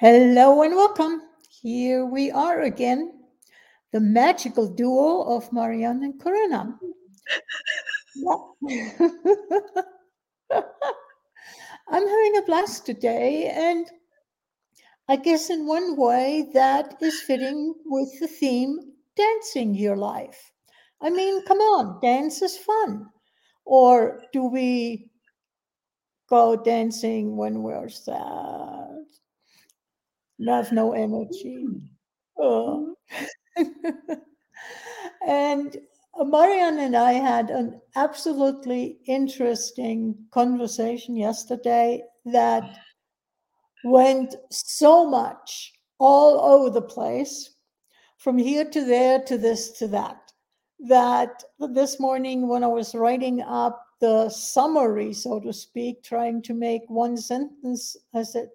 Hello and welcome. Here we are again, the magical duo of Marianne and Corinna. I'm having a blast today, and I guess in one way that is fitting with the theme dancing your life. I mean, come on, dance is fun. Or do we go dancing when we're sad? Have no energy. Oh. and Marianne and I had an absolutely interesting conversation yesterday that went so much all over the place, from here to there to this to that, that this morning when I was writing up the summary, so to speak, trying to make one sentence, I said,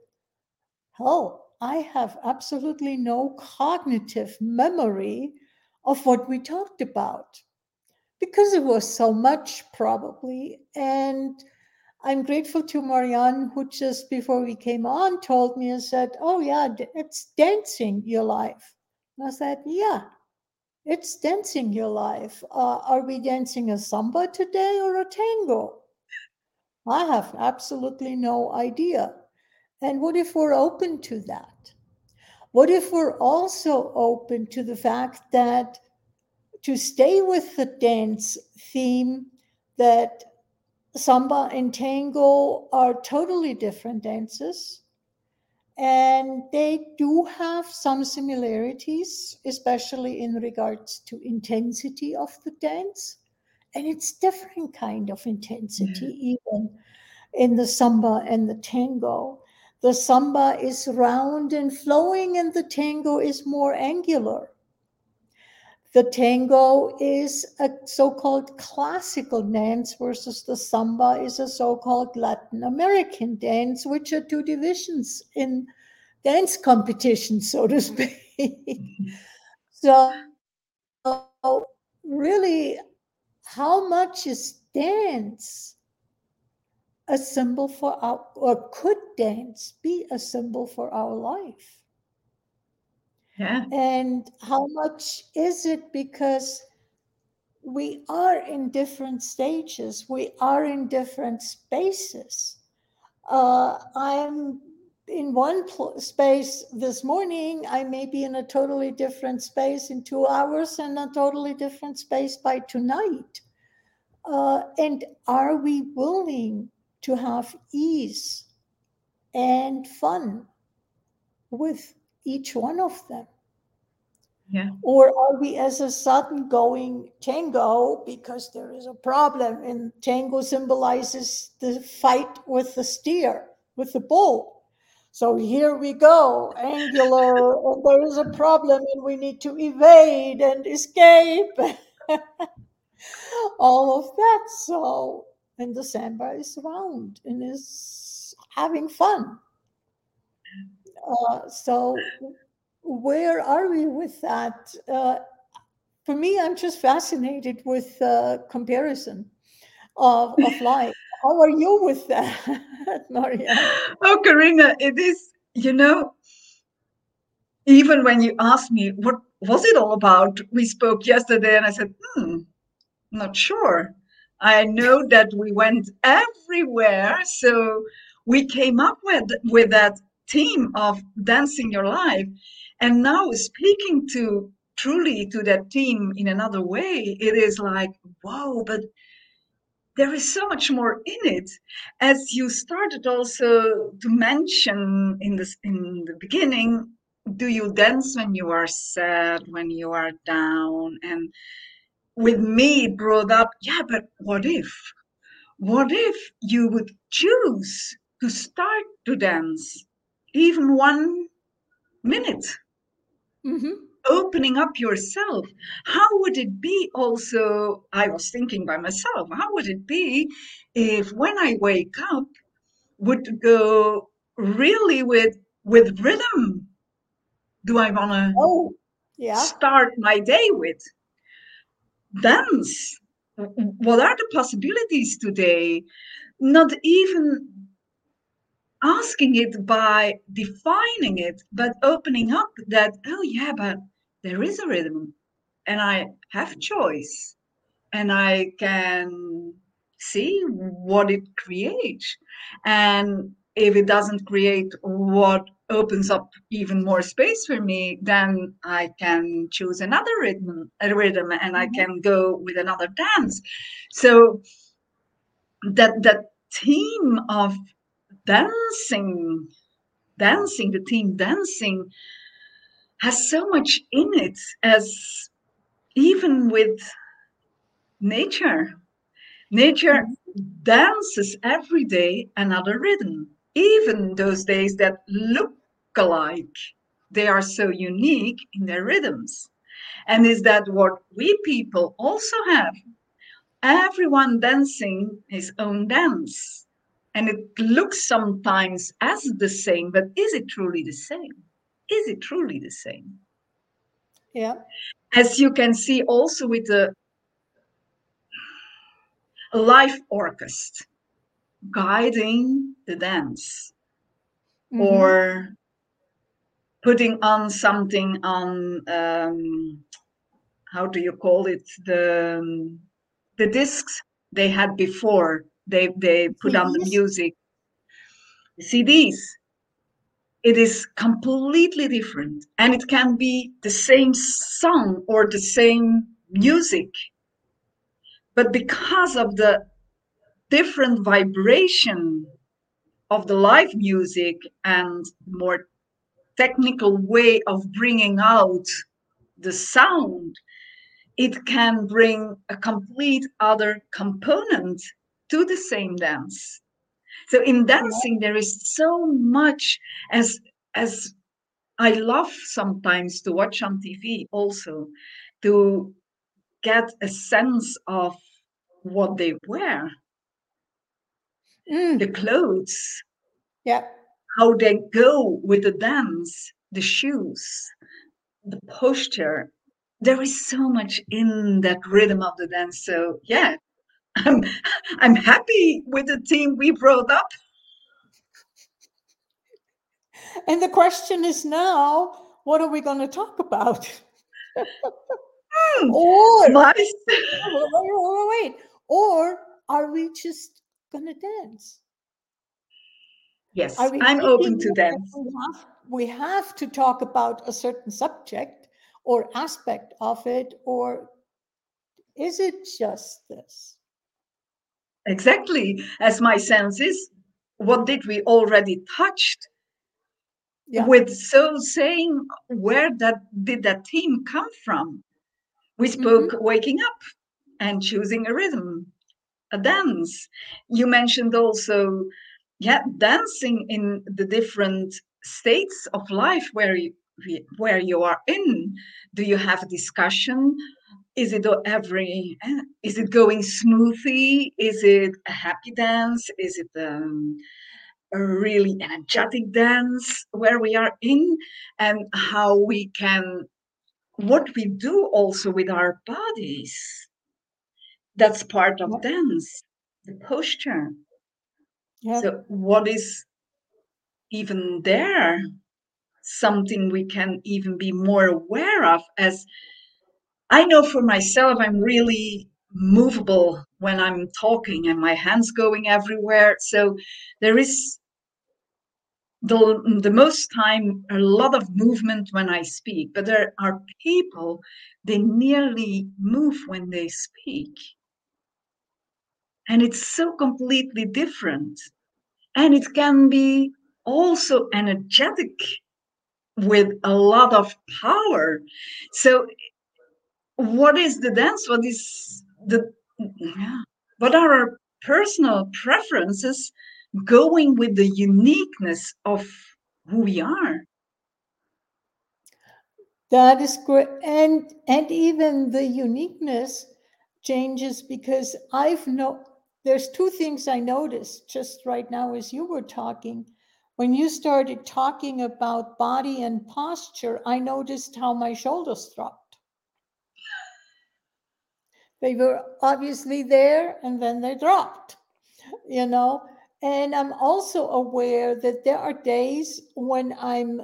Hell, I have absolutely no cognitive memory of what we talked about because it was so much, probably. And I'm grateful to Marianne, who just before we came on told me and said, Oh, yeah, it's dancing your life. And I said, Yeah, it's dancing your life. Uh, are we dancing a samba today or a tango? I have absolutely no idea. And what if we're open to that? What if we're also open to the fact that to stay with the dance theme that samba and tango are totally different dances and they do have some similarities especially in regards to intensity of the dance and it's different kind of intensity yeah. even in the samba and the tango the samba is round and flowing and the tango is more angular the tango is a so called classical dance versus the samba is a so called Latin American dance, which are two divisions in dance competition, so to speak. so, really, how much is dance a symbol for our, or could dance be a symbol for our life? Yeah. And how much is it because we are in different stages, we are in different spaces. Uh, I'm in one pl- space this morning, I may be in a totally different space in two hours and a totally different space by tonight. Uh, and are we willing to have ease and fun with each one of them? Yeah. Or are we as a sudden going tango because there is a problem and tango symbolizes the fight with the steer, with the bull. So here we go, angular, and there is a problem and we need to evade and escape. All of that. So, and the samba is round and is having fun. Uh, so where are we with that? Uh, for me, I'm just fascinated with uh, comparison of, of life. How are you with that, Maria? Oh, Corinna, it is, you know, even when you asked me what was it all about, we spoke yesterday and I said, hmm, not sure. I know that we went everywhere. So we came up with, with that theme of dancing your life. And now speaking to truly to that team in another way, it is like, wow, but there is so much more in it. As you started also to mention in this in the beginning, do you dance when you are sad, when you are down? And with me brought up, yeah, but what if? What if you would choose to start to dance even one minute? Mm-hmm. Opening up yourself. How would it be also? I was thinking by myself, how would it be if when I wake up would go really with with rhythm? Do I want to oh, yeah. start my day with dance? What are the possibilities today? Not even asking it by defining it, but opening up that, oh, yeah, but there is a rhythm and I have choice and I can see what it creates. And if it doesn't create what opens up even more space for me, then I can choose another rhythm, a rhythm, and I mm-hmm. can go with another dance. So that that theme of dancing, dancing, the theme dancing has so much in it as even with nature. Nature mm-hmm. dances every day another rhythm even those days that look alike, they are so unique in their rhythms. And is that what we people also have? Everyone dancing his own dance. And it looks sometimes as the same, but is it truly the same? Is it truly the same? Yeah. As you can see also with the live orchestra guiding the dance mm-hmm. or putting on something on um, how do you call it the um, the discs they had before they they put CDs? on the music CDs it is completely different and it can be the same song or the same music but because of the different vibration of the live music and more technical way of bringing out the sound, it can bring a complete other component to the same dance. So in dancing, there is so much as as I love sometimes to watch on TV also to get a sense of what they wear mm. the clothes, yeah, how they go with the dance, the shoes, the posture. There is so much in that rhythm of the dance. So yeah, I'm I'm happy with the team we brought up. And the question is now, what are we going to talk about? mm, or wait, wait, wait, or are we just going to dance? Yes, I'm open to dance. We have, we have to talk about a certain subject or aspect of it, or is it just this? Exactly, as my sense is, what did we already touched? Yeah. With so saying, where that did that theme come from? We spoke mm-hmm. waking up and choosing a rhythm a dance. You mentioned also, yeah, dancing in the different states of life where you where you are in. Do you have a discussion? Is it every? Eh, is it going smoothly? Is it a happy dance? Is it um, a really energetic dance where we are in, and how we can what we do also with our bodies that's part of dance the posture. Yeah. so what is even there? Something we can even be more aware of as i know for myself i'm really movable when i'm talking and my hands going everywhere. So there is the, the most time a lot of movement when i speak but there are people they nearly move when they speak and it's so completely different. And it can be also energetic with a lot of power. So what is the dance? What is the what are our personal preferences going with the uniqueness of who we are? That is great. And and even the uniqueness changes because i've no there's two things I noticed just right now as you were talking. When you started talking about body and posture, I noticed how my shoulders dropped. They were obviously there and then they dropped, you know. and I'm also aware that there are days when I'm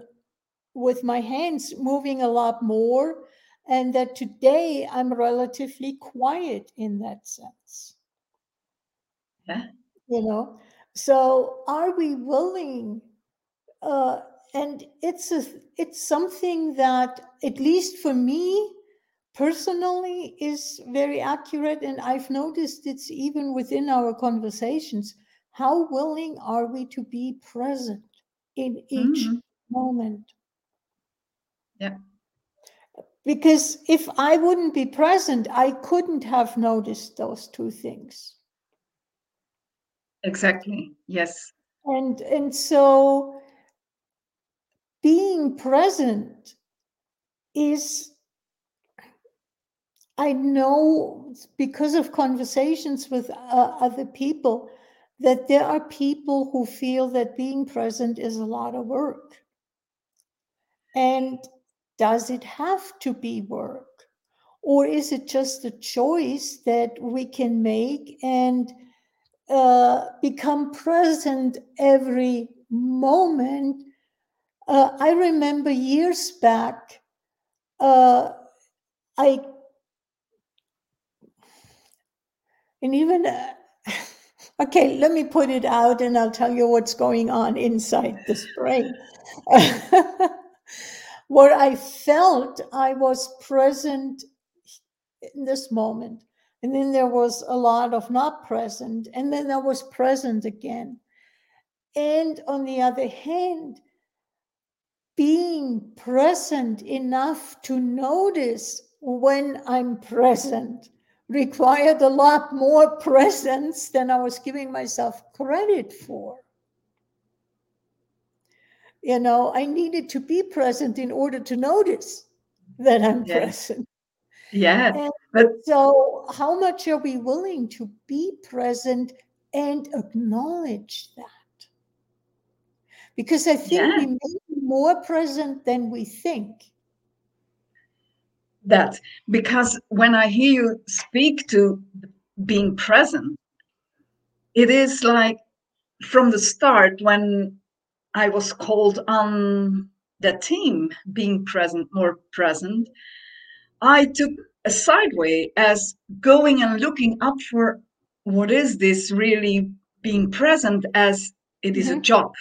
with my hands moving a lot more, and that today I'm relatively quiet in that sense. Yeah. You know, so are we willing? Uh, and it's a, it's something that, at least for me personally, is very accurate. And I've noticed it's even within our conversations. How willing are we to be present in each Mhm. moment? Yeah. Because if I wouldn't be present, I couldn't have noticed those two things. Exactly. Yes. And and so being present is I know because of conversations with uh, other people that there are people who feel that being present is a lot of work. And does it have to be work? Or is it just a choice that we can make and uh, become present every moment? Uh, I remember years back, uh, I, and even, uh, okay, let me put it out and I'll tell you what's going on inside this brain. Where I felt I was present in this moment. And then there was a lot of not present. And then I was present again. And on the other hand, being present enough to notice when I'm present required a lot more presence than I was giving myself credit for. You know, I needed to be present in order to notice that I'm Yes. present. Yeah. And But so, how much are we willing to be present and acknowledge that? Because I think Yeah. we may be more present than we think. that because when I hear you speak to being present, it is like from the start when I was called on the team being present, more present, I took a sideway as going and looking up for what is this really being present as it is a Mhm. job,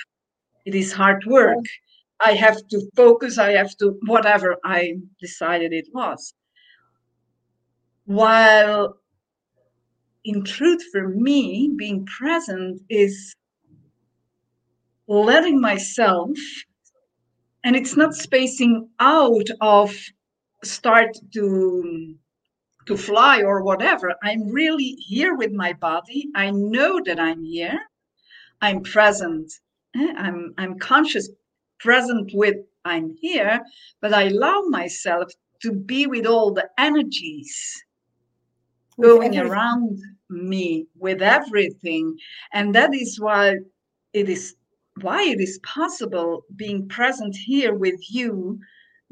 it is hard work. I have to focus, I have to, whatever I decided it was. While in truth, for me, being present is letting myself, and it's not spacing out of start to to fly or whatever. I'm really here with my body. I know that I'm here. I'm present. eh, I'm I'm conscious, present with I'm here, but I allow myself to be with all the energies with going everything. around me with everything and that is why it is why it is possible being present here with you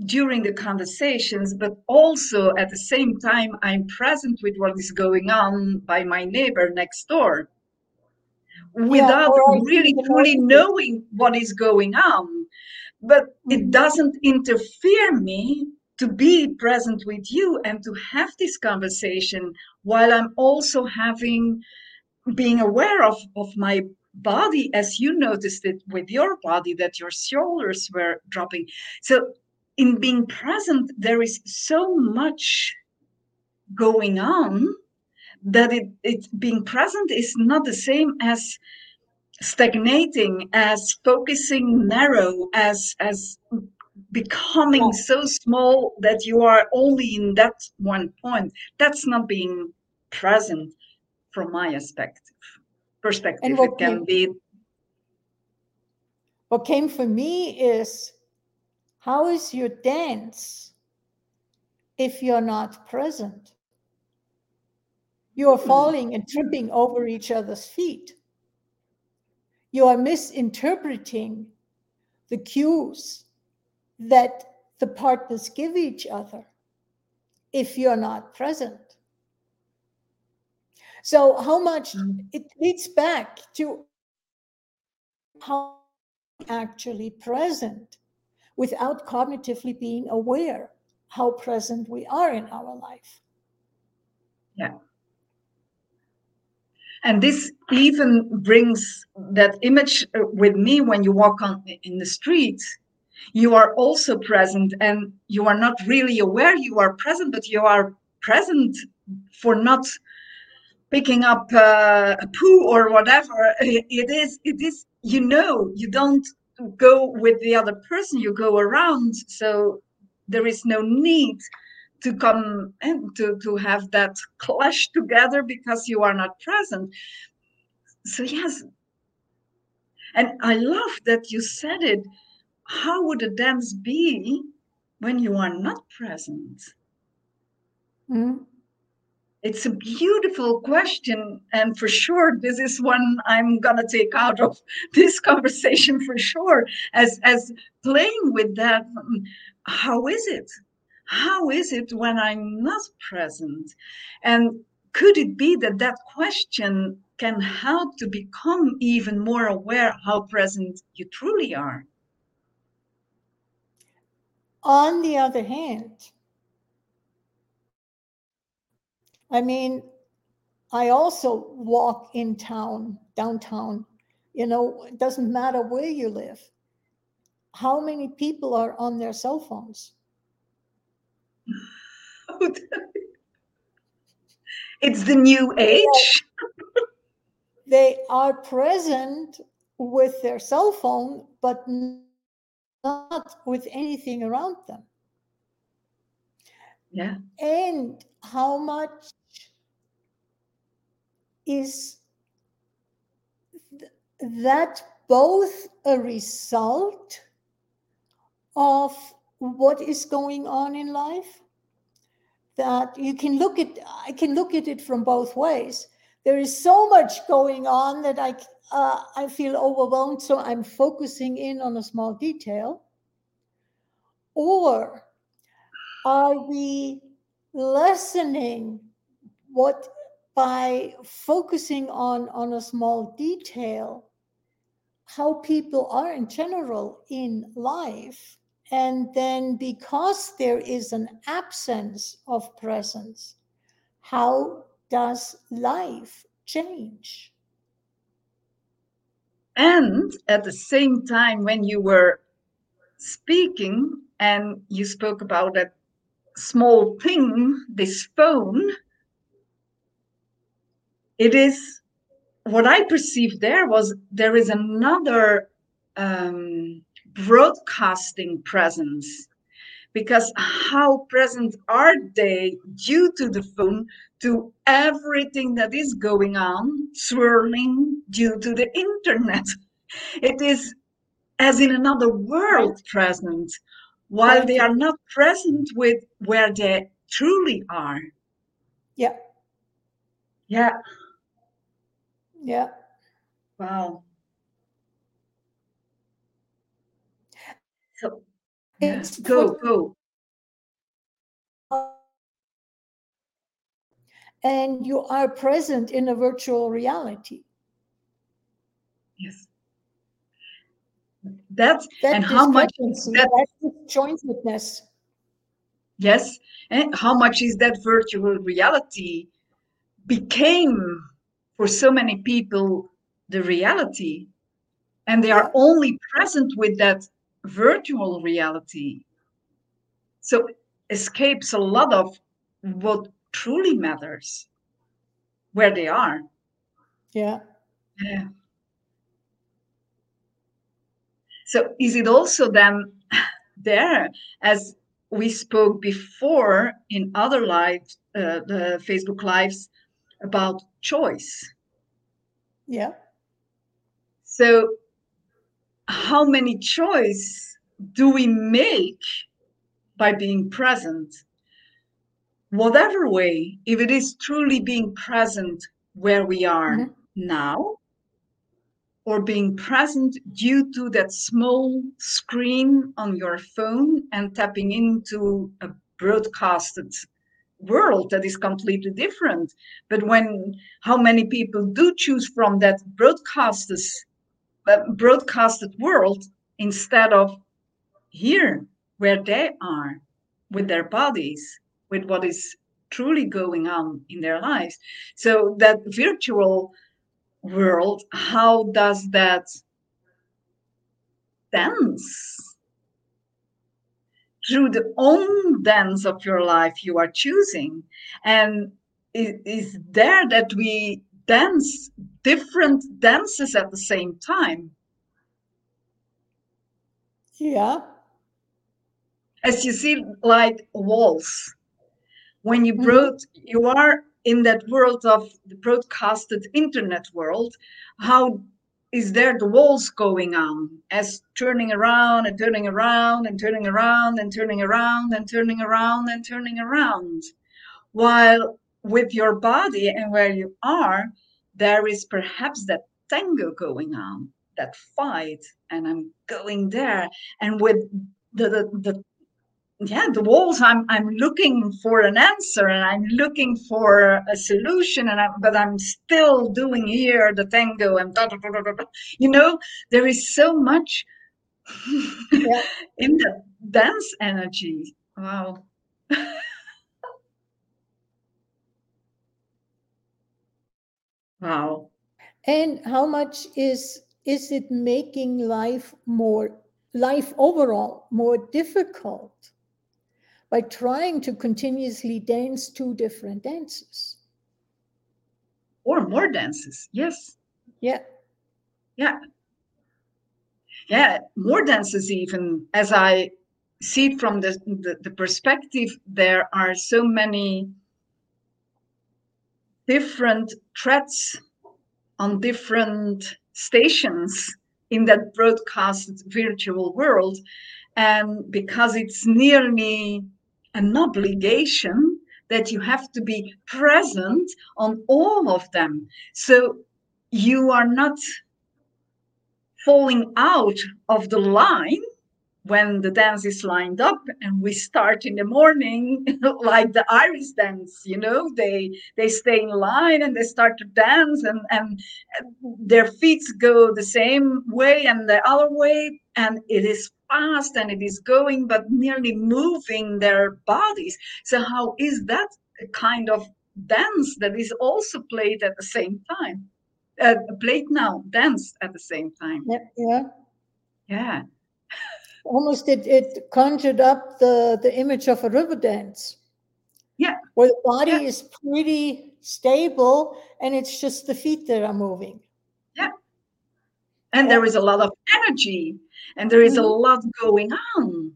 during the conversations but also at the same time i'm present with what is going on by my neighbor next door. Without I really truly knowing what is going on. But it Mhm. doesn't interfere me to be present with you and to have this conversation while i'm also having being aware of of my body as you noticed it with your body that your shoulders were dropping. So in being present there is so much going on that it, it being present is not the same as stagnating as focusing narrow as as becoming so small that you are only in that one point. That's not being present from my perspective. Perspective what it can came- be What came for me is how is your dance if you're not present? You are Hmm. falling and tripping over each other's feet. You are misinterpreting the cues that the partners give each other if you're not present. So, how much Mm. it leads back to how actually present without cognitively being aware how present we are in our life. Yeah. And this even brings that image uh, with me when you walk on in the street. You are also present, and you are not really aware you are present, but you are present for not picking up uh, a poo or whatever. It is. It is. You know. You don't go with the other person. You go around. So there is no need to come and to, to have that clash together because you are not present. So, yes. And I love that you said it. How would a dance be when you are not present? Mm. It's a beautiful question. And for sure, this is one I'm going to take out of this conversation for sure, as, as playing with that. Um, how is it? how is it when I'm not present? And could it be that that question can help to become even more aware how present you truly are? On the other hand, I mean, I also walk in town, downtown. You know, it doesn't matter where you live. How many people are on their cell phones? it's the new age. they are present with their cell phone, but not with anything around them. Yeah. And how much is th- that both a result of what is going on in life? That you can look at i can look at it from both ways. There is so much going on that i uh, i feel overwhelmed so i'm focusing in on a small detail. Or are we lessening what by focusing on on a small detail how people are in general in life and then, because there is an absence of presence, how does life change? And at the same time, when you were speaking and you spoke about that small thing, this phone, it is what I perceived there was there is another um, broadcasting presence. Because how present are they due to the phone to everything that is going on swirling due to the internet? It is as in another world present while they are not present with where they truly are yeah yeah yeah wow So it's go, go. And you are present in a virtual reality. Yes. That's that and how much that, that jointedness. Yes. And how much is that virtual reality became for so many people the reality? And they are only present with that virtual reality. So escapes a lot of what truly matters, where they are. Yeah. Yeah. So is it also then there, as we spoke before in other lives, uh, the Facebook lives, about choice? Yeah. So how many choice do we make by being present whatever way if it is truly being present where we are mm-hmm. now or being present due to that small screen on your phone and tapping into a broadcasted world that is completely different but when how many people do choose from that broadcasters broadcasted world instead of here where they are with their bodies, with what is truly going on in their lives. So that virtual world, how does that dance? Through the own dance of your life you are choosing. And it is there that we dance different dances at the same time. Yeah. As you see, like waltz. When you brought mm-hmm. you are in that world of the broadcasted internet world. How is there the waltz going on as turning around and turning around and turning around and turning around and turning around and turning around while with your body and where you are there is perhaps that tango going on that fight and i'm going there and with the, the, the yeah the waltz i'm i'm looking for an answer and i'm looking for a solution and I, but i'm still doing here the tango and da, da, da, da, da. you know there is so much yeah. in the dance energy wow wow and how much is is it making life more life overall more difficult by trying to continuously dance two different dances. Or more dances, yes. Yeah. Yeah. Yeah, more dances, even as I see it from the, the, the perspective, there are so many different threads on different stations in that broadcast virtual world. And because it's nearly an obligation that you have to be present on all of them. So you are not falling out of the line when the dance is lined up and we start in the morning like the irish dance you know they they stay in line and they start to dance and and their feet go the same way and the other way. And it is fast and it is going but nearly moving their bodies. So how is that a kind of dance that is also played at the same time? Uh, played now danced at the same time. Yeah yeah. Yeah almost it, it conjured up the the image of a river dance yeah where the body yeah. is pretty stable and it's just the feet that are moving yeah and yeah. there is a lot of energy and there is mm-hmm. a lot going on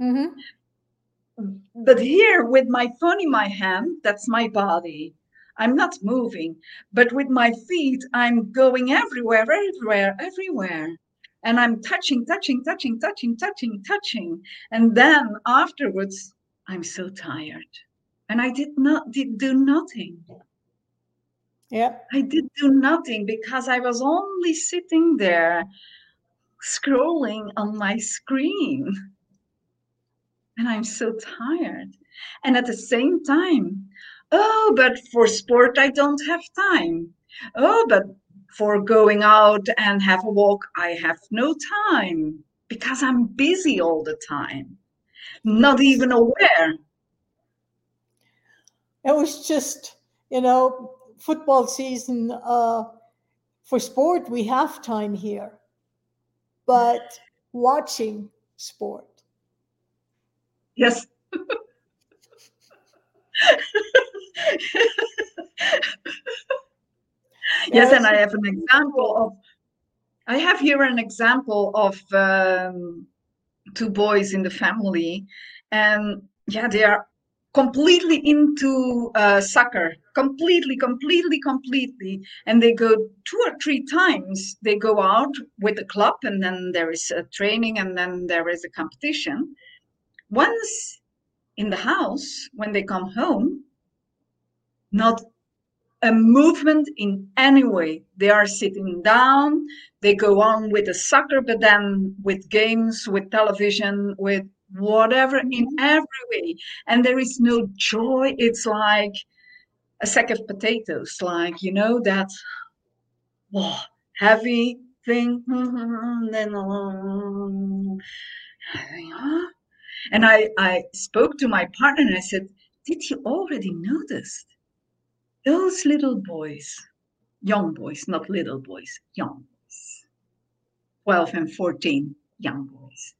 mm-hmm. but here with my phone in my hand that's my body i'm not moving but with my feet i'm going everywhere everywhere everywhere and I'm touching, touching, touching, touching, touching, touching. And then afterwards, I'm so tired. And I did not did do nothing. Yeah. I did do nothing because I was only sitting there scrolling on my screen. And I'm so tired. And at the same time, oh, but for sport, I don't have time. Oh, but for going out and have a walk, I have no time because I'm busy all the time, not even aware. It was just, you know, football season. Uh, for sport, we have time here, but watching sport. Yes. yes, and I have an example of. I have here an example of um, two boys in the family, and yeah, they are completely into uh, soccer, completely, completely, completely, and they go two or three times. They go out with the club, and then there is a training, and then there is a competition. Once in the house, when they come home, not a movement in any way. They are sitting down, they go on with the soccer, but then with games, with television, with whatever in mm-hmm. every way. And there is no joy. It's like a sack of potatoes, like, you know, that oh, heavy thing. And I, I spoke to my partner and I said, Did you already notice those little boys, young boys, not little boys, young boys, 12 and 14, young boys,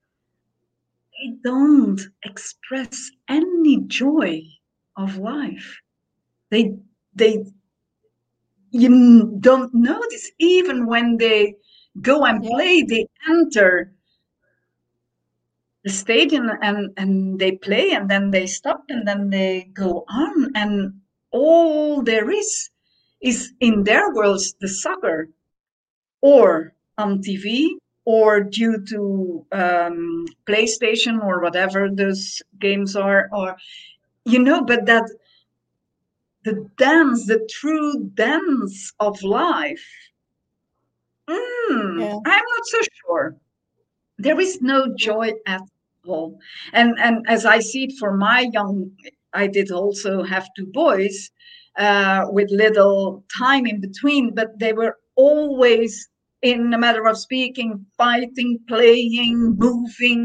they don't express any joy of life. They, they, you don't notice even when they go and play, they enter the stadium and and they play and then they stop and then they go on and all there is is in their worlds the soccer or on TV or due to um, PlayStation or whatever those games are or you know but that the dance the true dance of life mm, Yeah. I'm not so sure there is no joy at all and and as i see it for my young i did also have two boys uh, with little time in between but they were always in a matter of speaking fighting playing moving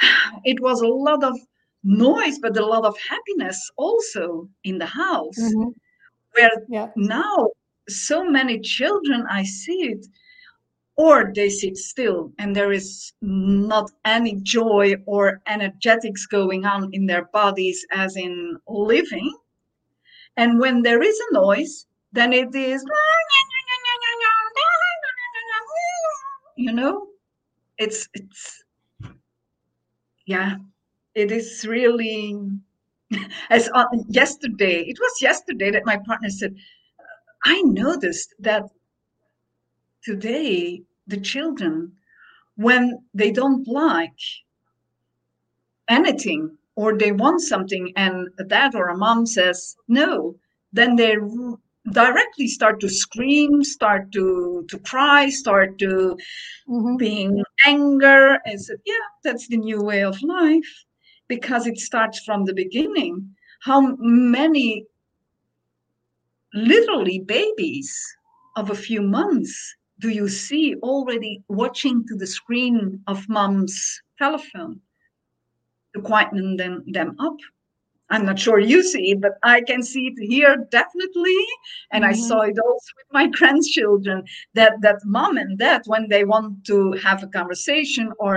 it was a lot of noise but a lot of happiness also in the house Mhm. where Yeah. now so many children i see it or they sit still and there is not any joy or energetics going on in their bodies as in living. And when there is a noise then it is you know it's it's yeah it is really as on yesterday it was yesterday that my partner said i noticed that today the children when they don't like anything or they want something and a dad or a mom says no then they directly start to scream start to to cry start to Mhm. being anger and said yeah that's the new way of life because it starts from the beginning how many literally babies of a few months do you see already watching to the screen of mom's telephone to quieten them, them up? I'm not sure you see it but i can see it here definitely. And i Mhm. saw it also with my grandchildren that that mom and dad when they want to have a conversation or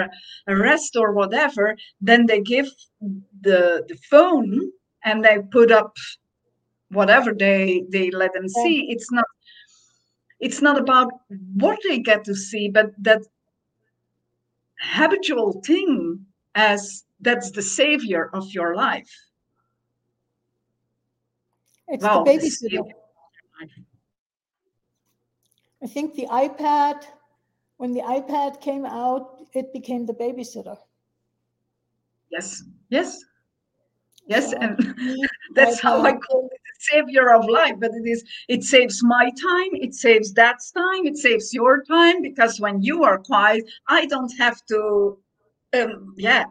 a rest or whatever then they give the the phone and they put up whatever they they let them see. It's not it's not about what they get to see but that habitual thing as that's the savior of your life It's wow the babysitter. savior of your life. I think the iPad, when the iPad came out, it became the babysitter. yes yes yes and that's how i call it the savior of life but it is it saves my time it saves dad's time it saves your time because when you are quiet i don't have to um yeah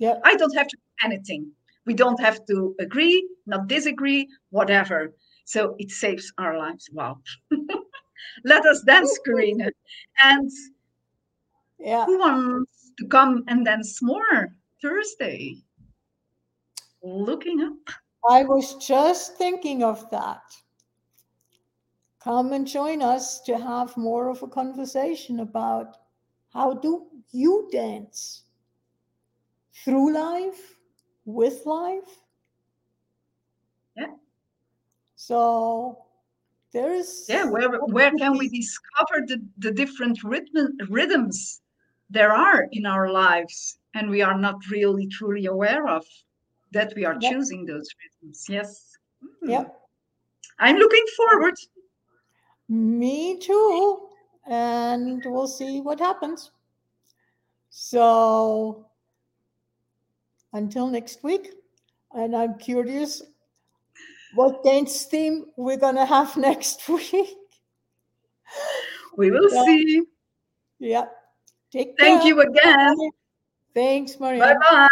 yeah, I don't have to do anything. We don't have to agree, not disagree, whatever. So it saves our lives. Wow. Let us dance, Corinna. And yeah. who wants to come and dance more Thursday? Looking up. I was just thinking of that. Come and join us to have more of a conversation about how do you dance through life, with life. Yeah. So there is Yeah, where where can we discover the, the different rhythm, rhythms there are in our lives and we are not really truly aware of that we are Yep. choosing those rhythms. Yes. Mhm. Yep. I'm looking forward. Me too. And we'll see what happens. So until next week. And I'm curious what dance theme we're going to have next week. We will Yeah. see. Yeah. Take care. Thank care. you again. Thanks, Maria. Bye bye.